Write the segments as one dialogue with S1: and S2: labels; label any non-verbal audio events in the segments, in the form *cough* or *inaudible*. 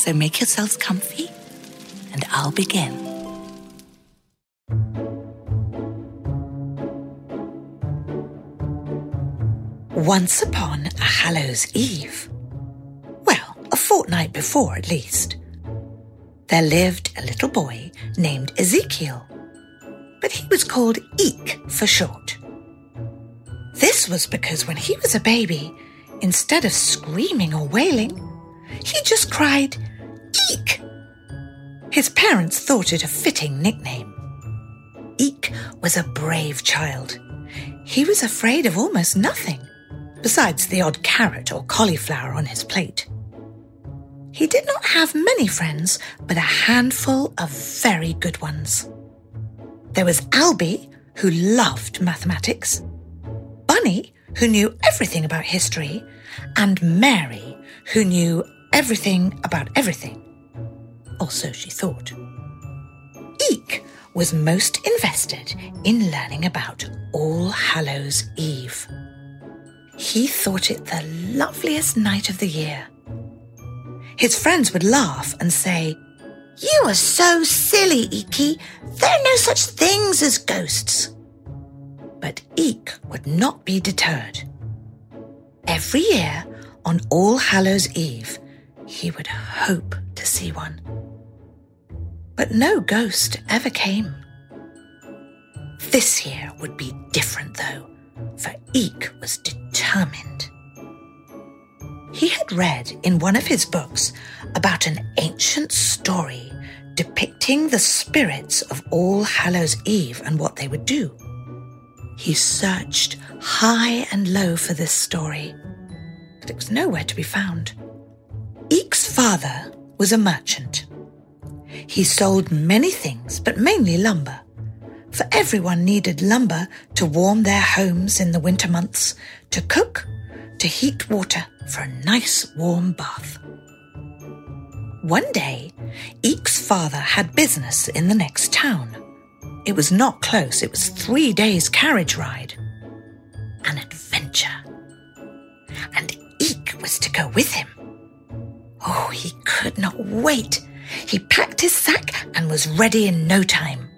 S1: So make yourselves comfy, and I'll begin. Once upon a Hallows Eve, well, a fortnight before at least, there lived a little boy named Ezekiel, but he was called Eek for short. This was because when he was a baby, instead of screaming or wailing, he just cried, Eek! His parents thought it a fitting nickname. Eek was a brave child. He was afraid of almost nothing, besides the odd carrot or cauliflower on his plate. He did not have many friends, but a handful of very good ones. There was Albie, who loved mathematics, Bunny, who knew everything about history, and Mary, who knew everything about everything. Or so she thought. Eek was most invested in learning about All Hallows Eve. He thought it the loveliest night of the year. His friends would laugh and say, You are so silly, Eeky. There are no such things as ghosts. But Eek would not be deterred. Every year, on All Hallows Eve, he would hope to see one. But no ghost ever came. This year would be different, though, for Eek was determined. He had read in one of his books about an ancient story depicting the spirits of All Hallows Eve and what they would do. He searched high and low for this story, but it was nowhere to be found. Eek's father was a merchant. He sold many things, but mainly lumber, for everyone needed lumber to warm their homes in the winter months, to cook, to heat water for a nice warm bath. One day, Eek's father had business in the next town. It was not close, it was three days' carriage ride. An adventure. And Eek was to go with him. Oh, he could not wait. He packed his sack and was ready in no time.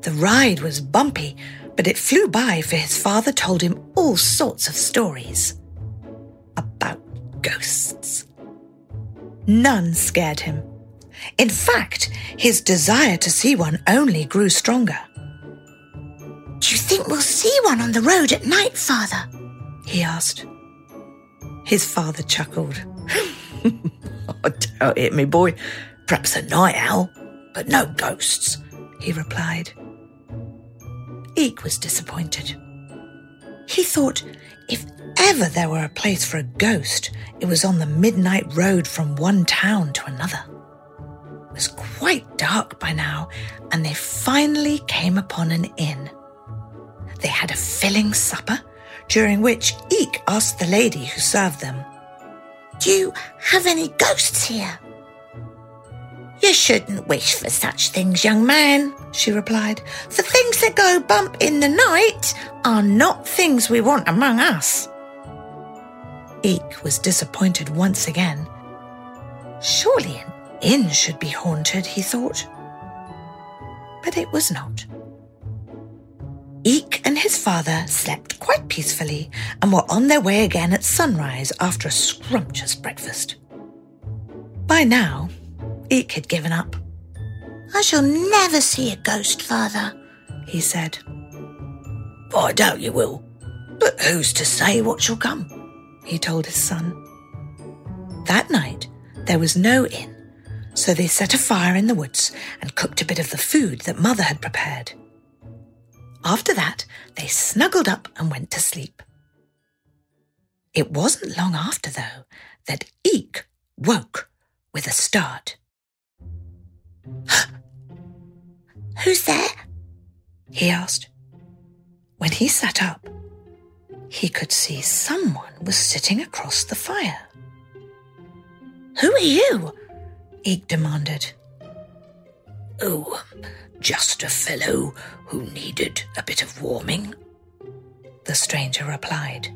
S1: The ride was bumpy, but it flew by for his father told him all sorts of stories about ghosts. None scared him. In fact, his desire to see one only grew stronger. Do you think we'll see one on the road at night, father? he asked. His father chuckled. *laughs* I doubt it, me boy. Perhaps a night owl, but no ghosts, he replied. Eek was disappointed. He thought if ever there were a place for a ghost, it was on the midnight road from one town to another. It was quite dark by now, and they finally came upon an inn. They had a filling supper, during which Eek asked the lady who served them, Do you have any ghosts here? You shouldn't wish for such things, young man, she replied. The things that go bump in the night are not things we want among us. Eek was disappointed once again. Surely an inn should be haunted, he thought. But it was not. Eek and his father slept quite peacefully and were on their way again at sunrise after a scrumptious breakfast. By now, Eek had given up. I shall never see a ghost, father, he said. Oh, I doubt you will, but who's to say what shall come? he told his son. That night, there was no inn, so they set a fire in the woods and cooked a bit of the food that mother had prepared. After that, they snuggled up and went to sleep. It wasn't long after, though, that Eek woke with a start. *gasps* Who's there? he asked. When he sat up, he could see someone was sitting across the fire. Who are you? Eek demanded.
S2: Oh, just a fellow who needed a bit of warming, the stranger replied.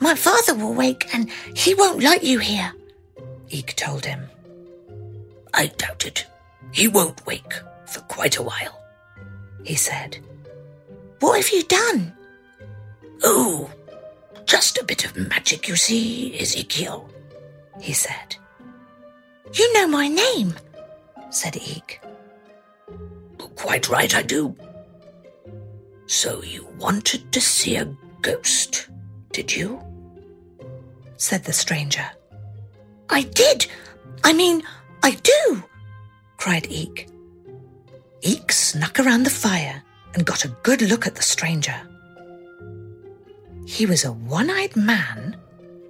S1: My father will wake and he won't like you here, Eek told him.
S2: I doubt it. He won't wake for quite a while, he said.
S1: What have you done?
S2: Oh, just a bit of magic, you see, Ezekiel, he said.
S1: You know my name, said Eek.
S2: Quite right, I do. So you wanted to see a ghost, did you?
S1: said the stranger. I did. I mean, I do, cried Eek. Eek snuck around the fire and got a good look at the stranger. He was a one eyed man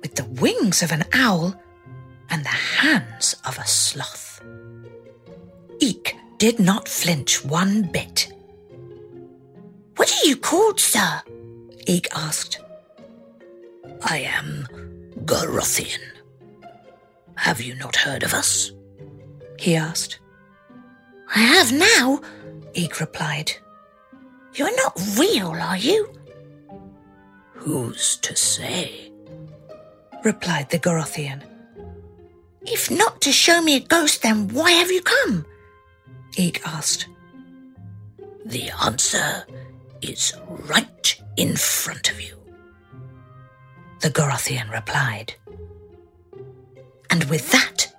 S1: with the wings of an owl and the hands of a sloth. Eek did not flinch one bit. What are you called, sir? Eek asked.
S2: I am Gorothian. Have you not heard of us? He asked.
S1: I have now, Eek replied. You're not real, are you?
S2: Who's to say?
S1: replied the Gorothian. If not to show me a ghost, then why have you come? Eek asked.
S2: The answer is right in front of you, the Gorothian replied.
S1: And with that,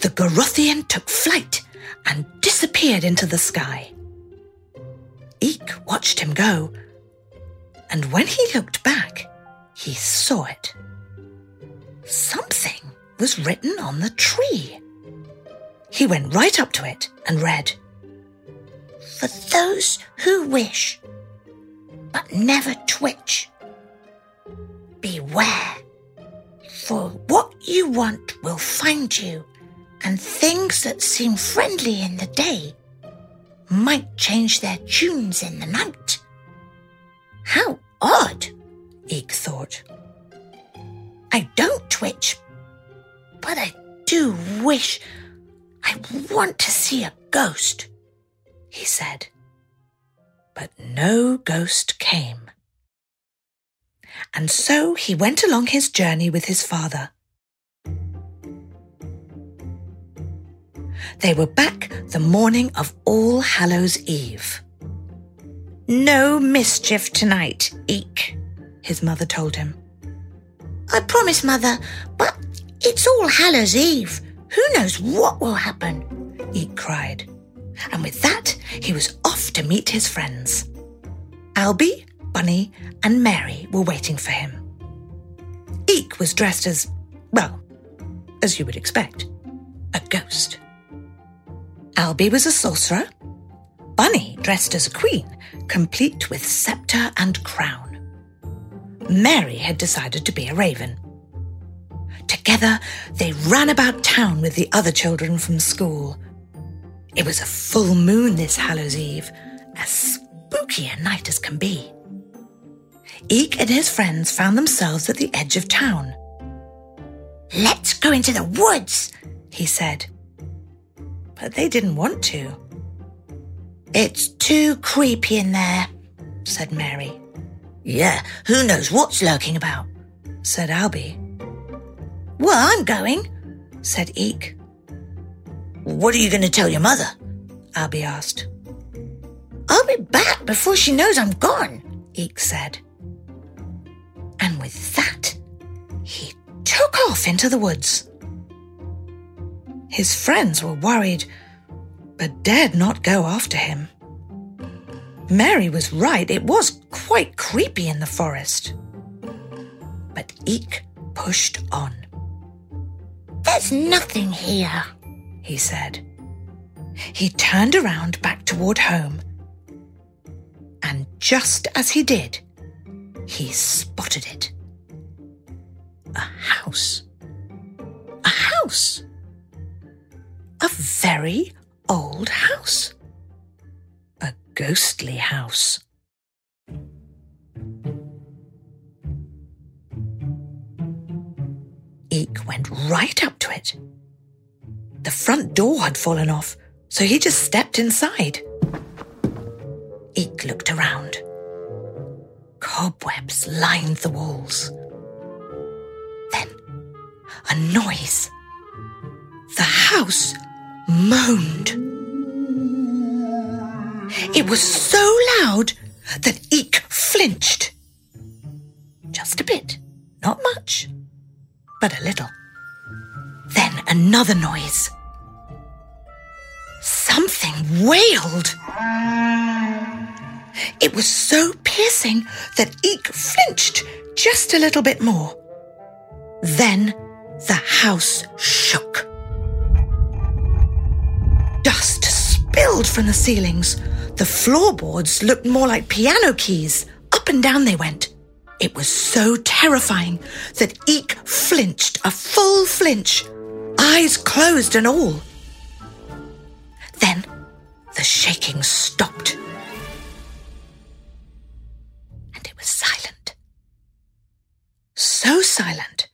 S1: the Gorothian took flight and disappeared into the sky. Eek watched him go, and when he looked back, he saw it. Something was written on the tree. He went right up to it and read, For those who wish, but never twitch, beware, for what you want will find you, and things that seem friendly in the day might change their tunes in the night. How odd, Eek thought. I don't twitch, but I do wish want to see a ghost, he said. But no ghost came. And so he went along his journey with his father. They were back the morning of All Hallows Eve. No mischief tonight, Eek, his mother told him. I promise, Mother, but it's All Hallows Eve. Who knows what will happen? Eek cried. And with that, he was off to meet his friends. Albie, Bunny, and Mary were waiting for him. Eek was dressed as, well, as you would expect, a ghost. Albie was a sorcerer. Bunny dressed as a queen, complete with scepter and crown. Mary had decided to be a raven. Together, they ran about town with the other children from school. It was a full moon this Hallows Eve, as spooky a night as can be. Eek and his friends found themselves at the edge of town. Let's go into the woods, he said. But they didn't want to. It's too creepy in there, said Mary. Yeah, who knows what's lurking about, said Albie. Well, I'm going, said Eek. What are you going to tell your mother? Albie asked. I'll be back before she knows I'm gone, Eek said. And with that, he took off into the woods. His friends were worried, but dared not go after him. Mary was right, it was quite creepy in the forest. But Eek pushed on. There's nothing here, he said. He turned around back toward home. And just as he did, he spotted it. A house. A house. A very old house. A ghostly house. Went right up to it. The front door had fallen off, so he just stepped inside. Eek looked around. Cobwebs lined the walls. Then a noise. The house moaned. It was so loud that Eek flinched. Just a bit, not much, but a little. Another noise. Something wailed. It was so piercing that Eek flinched just a little bit more. Then the house shook. Dust spilled from the ceilings. The floorboards looked more like piano keys. Up and down they went. It was so terrifying that Eek flinched a full flinch, eyes closed and all. Then the shaking stopped. And it was silent. So silent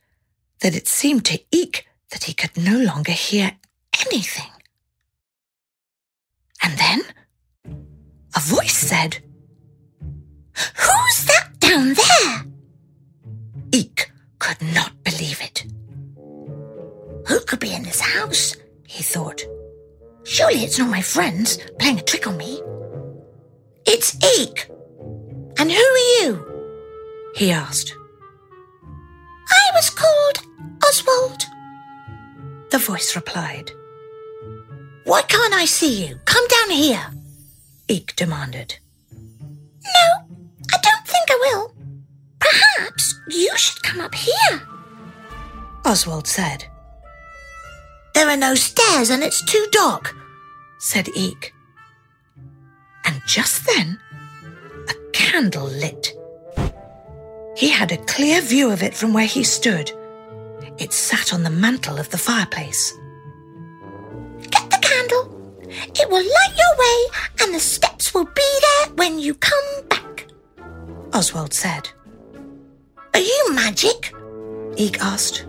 S1: that it seemed to Eek that he could no longer hear anything. And then a voice said, Who's that down there? Eek could not believe it. Who could be in this house? he thought. Surely it's not my friends playing a trick on me. It's Eek. And who are you? he asked. I was called Oswald, the voice replied. Why can't I see you? Come down here, Eek demanded. No, I don't think I will. Perhaps you should come up here, Oswald said. There are no stairs and it's too dark, said Eek. And just then, a candle lit. He had a clear view of it from where he stood. It sat on the mantel of the fireplace. Get the candle. It will light your way and the steps will be there when you come back, Oswald said. Are you magic? Eek asked.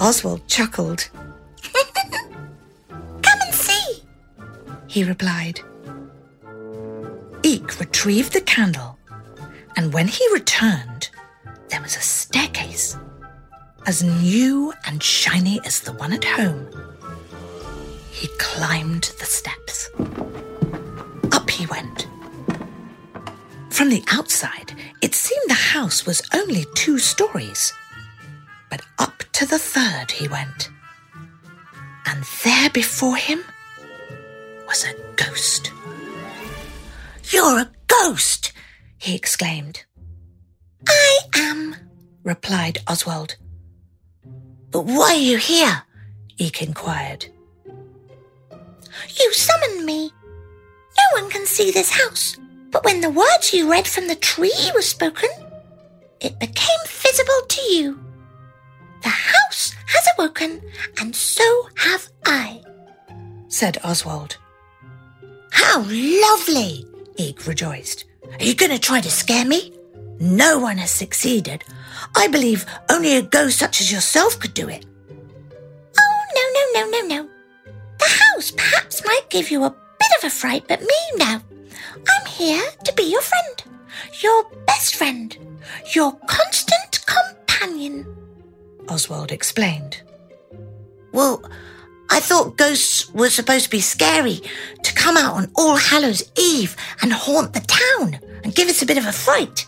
S1: Oswald chuckled. *laughs* Come and see, he replied. Eek retrieved the candle, and when he returned, there was a staircase as new and shiny as the one at home. He climbed the steps. Up he went. From the outside, it seemed the house was only two stories. But up to the third he went. And there before him was a ghost. You're a ghost, he exclaimed. I am, replied Oswald. But why are you here? Eek inquired. You summoned me. No one can see this house, but when the words you read from the tree were spoken, it became visible to you. Awoken, and so have I, said Oswald. How lovely! Eek rejoiced. Are you going to try to scare me? No one has succeeded. I believe only a ghost such as yourself could do it. Oh, no, no, no, no, no. The house perhaps might give you a bit of a fright, but me, no. I'm here to be your friend, your best friend, your constant companion, Oswald explained. Well, I thought ghosts were supposed to be scary, to come out on All Hallows Eve and haunt the town and give us a bit of a fright,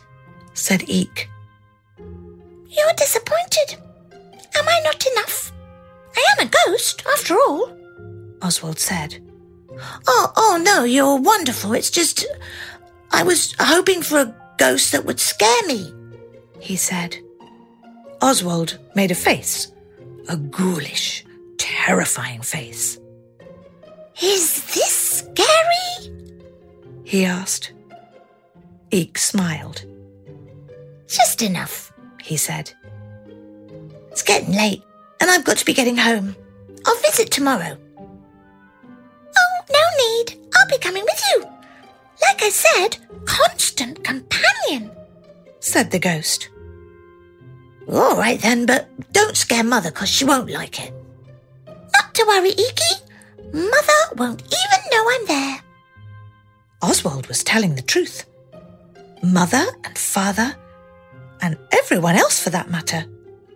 S1: said Eek. You're disappointed. Am I not enough? I am a ghost, after all, Oswald said. Oh, oh no, you're wonderful. It's just I was hoping for a ghost that would scare me, he said. Oswald made a face, a ghoulish, terrifying face. Is this scary? he asked. Eek smiled. Just enough, he said. It's getting late. and I've got to be getting home. I'll visit tomorrow. Oh, no need. I'll be coming with you. Like I said, constant companion, said the ghost. All right then, but don't scare Mother because she won't like it. Not to worry, Eeky. Mother won't even know I'm there. Oswald was telling the truth. Mother and father, and everyone else for that matter,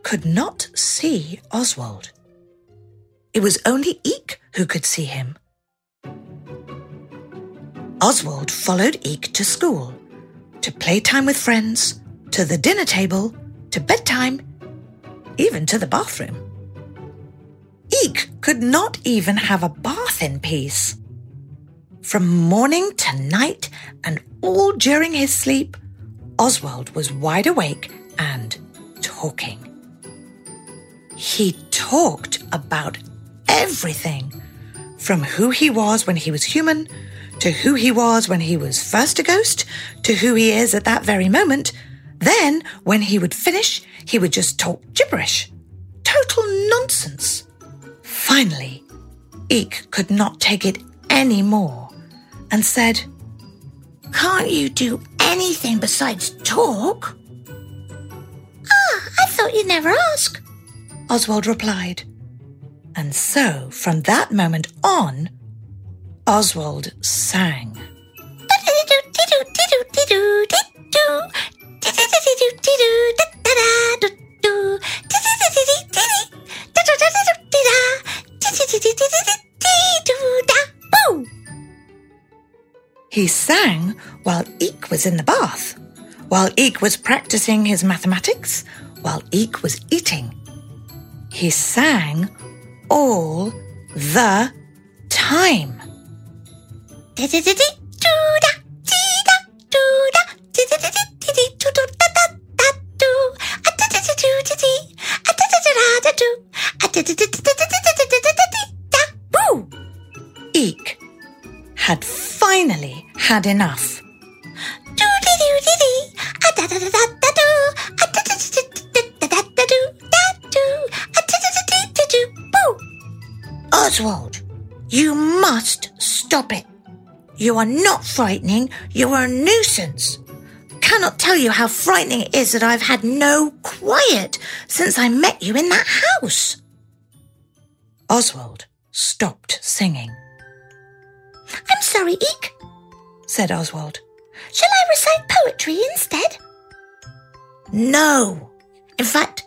S1: could not see Oswald. It was only Eek who could see him. Oswald followed Eek to school, to playtime with friends, to the dinner table, to bedtime, even to the bathroom. Could not even have a bath in peace. From morning to night and all during his sleep, Oswald was wide awake and talking. He talked about everything from who he was when he was human, to who he was when he was first a ghost, to who he is at that very moment. Then, when he would finish, he would just talk gibberish. Total nonsense. Finally, Eek could not take it any more and said, Can't you do anything besides talk? Ah, I thought you'd never ask, Oswald replied. And so, from that moment on, Oswald sang. He sang while Eek was in the bath, while Eek was practicing his mathematics, while Eek was eating. He sang all the time. Eek had finally had enough. Oswald, you must stop it. You are not frightening, you are a nuisance. Cannot tell you how frightening it is that I've had no quiet since I met you in that house. Oswald stopped singing. I'm sorry, Eek, said Oswald. Shall I recite poetry instead? No. In fact,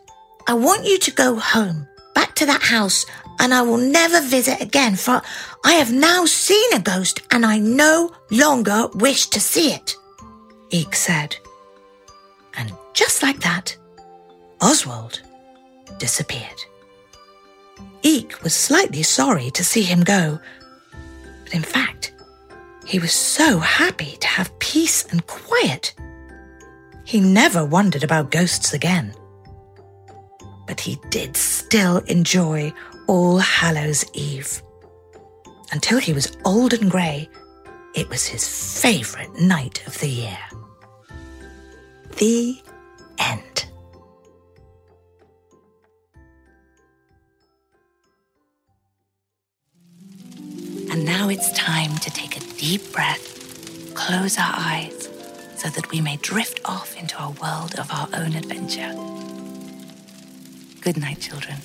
S1: I want you to go home, back to that house, and I will never visit again, for I have now seen a ghost and I no longer wish to see it, Eek said. And just like that, Oswald disappeared. Eek was slightly sorry to see him go, but in fact, he was so happy to have peace and quiet. He never wondered about ghosts again. But he did still enjoy All Hallows Eve. Until he was old and grey, it was his favourite night of the year. The end. And now it's time to take a deep breath, close our eyes, so that we may drift off into a world of our own adventure. Good night, children.